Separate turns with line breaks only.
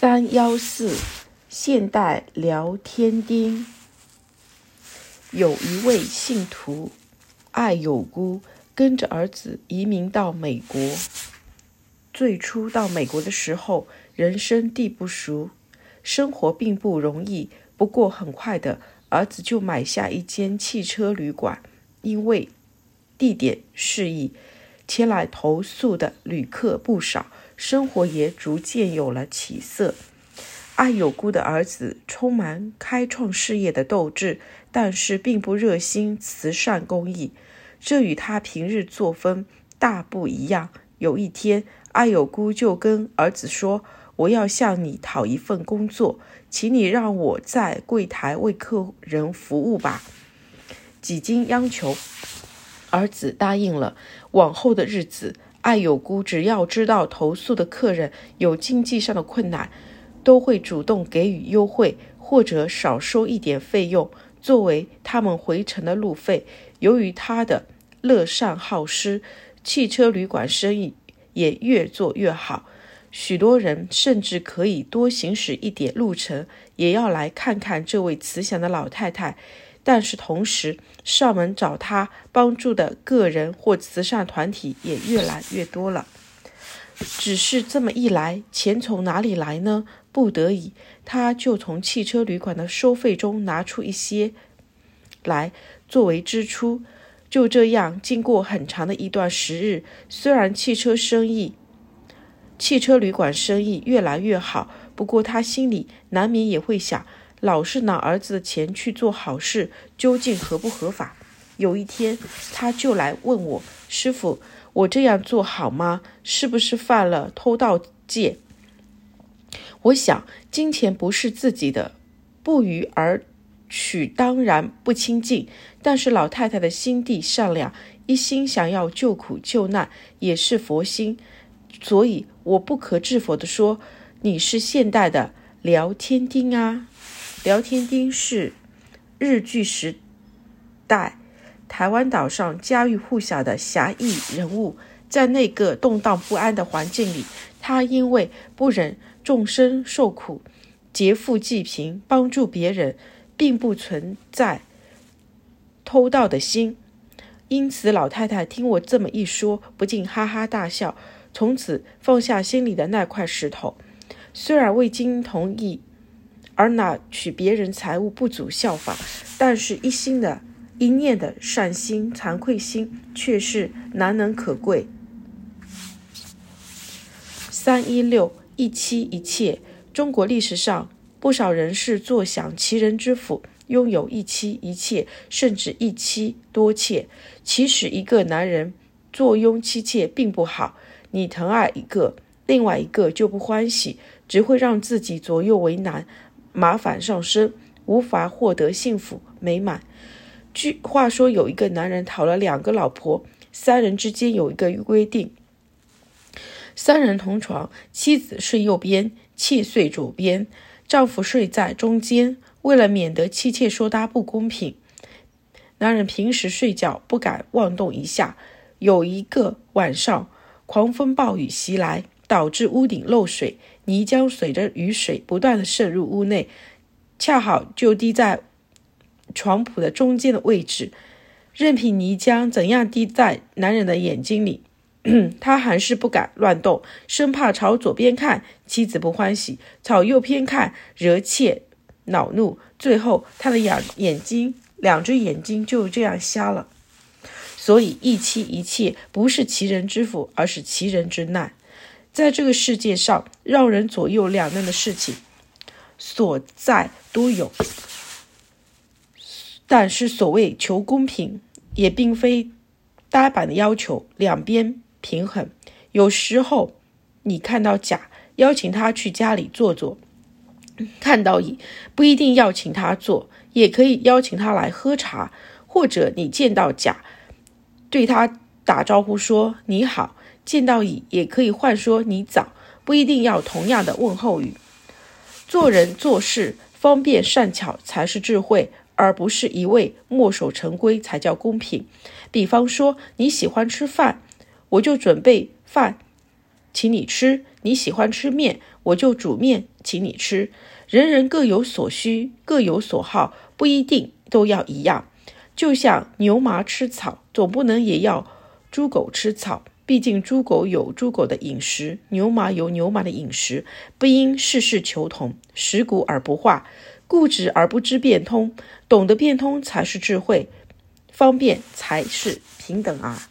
三幺四，现代聊天钉。有一位信徒爱有孤，跟着儿子移民到美国。最初到美国的时候，人生地不熟，生活并不容易。不过很快的，儿子就买下一间汽车旅馆，因为地点适宜，前来投宿的旅客不少。生活也逐渐有了起色。爱有孤的儿子充满开创事业的斗志，但是并不热心慈善公益，这与他平日作风大不一样。有一天，爱有孤就跟儿子说：“我要向你讨一份工作，请你让我在柜台为客人服务吧。”几经央求，儿子答应了。往后的日子，爱有孤只要知道投诉的客人有经济上的困难，都会主动给予优惠，或者少收一点费用作为他们回程的路费。由于他的乐善好施，汽车旅馆生意也越做越好。许多人甚至可以多行驶一点路程，也要来看看这位慈祥的老太太。但是同时，上门找他帮助的个人或慈善团体也越来越多了。只是这么一来，钱从哪里来呢？不得已，他就从汽车旅馆的收费中拿出一些来作为支出。就这样，经过很长的一段时日，虽然汽车生意、汽车旅馆生意越来越好，不过他心里难免也会想。老是拿儿子的钱去做好事，究竟合不合法？有一天，他就来问我：“师傅，我这样做好吗？是不是犯了偷盗戒？”我想，金钱不是自己的，不虞而取当然不清净。但是老太太的心地善良，一心想要救苦救难，也是佛心，所以我不可置否地说：“你是现代的聊天钉啊！”聊天丁是日据时代台湾岛上家喻户晓的侠义人物，在那个动荡不安的环境里，他因为不忍众生受苦，劫富济贫，帮助别人，并不存在偷盗的心。因此，老太太听我这么一说，不禁哈哈大笑，从此放下心里的那块石头。虽然未经同意。而拿取别人财物不足效法，但是一心的、一念的善心、惭愧心却是难能可贵。三一六一妻一妾，中国历史上不少人士坐享其人之福，拥有一妻一妾，甚至一妻多妾。其实一个男人坐拥妻妾并不好，你疼爱一个，另外一个就不欢喜，只会让自己左右为难。麻烦上身，无法获得幸福美满。据话说，有一个男人讨了两个老婆，三人之间有一个规定：三人同床，妻子睡右边，妾睡左边，丈夫睡在中间。为了免得妻妾说他不公平，男人平时睡觉不敢妄动一下。有一个晚上，狂风暴雨袭来。导致屋顶漏水，泥浆随着雨水不断地渗入屋内，恰好就滴在床铺的中间的位置。任凭泥浆怎样滴在男人的眼睛里，他还是不敢乱动，生怕朝左边看妻子不欢喜，朝右边看惹妾恼怒，最后他的两眼睛，两只眼睛就这样瞎了。所以一妻一妾不是其人之福，而是其人之难。在这个世界上，让人左右两难的事情所在都有，但是所谓求公平，也并非呆板的要求两边平衡。有时候你看到甲，邀请他去家里坐坐；看到乙，不一定要请他坐，也可以邀请他来喝茶。或者你见到甲，对他打招呼说“你好”。见到乙也可以换说你早，不一定要同样的问候语。做人做事方便善巧才是智慧，而不是一味墨守成规才叫公平。比方说你喜欢吃饭，我就准备饭请你吃；你喜欢吃面，我就煮面请你吃。人人各有所需，各有所好，不一定都要一样。就像牛马吃草，总不能也要猪狗吃草。毕竟猪狗有猪狗的饮食，牛马有牛马的饮食，不应事事求同，食古而不化，固执而不知变通。懂得变通才是智慧，方便才是平等啊。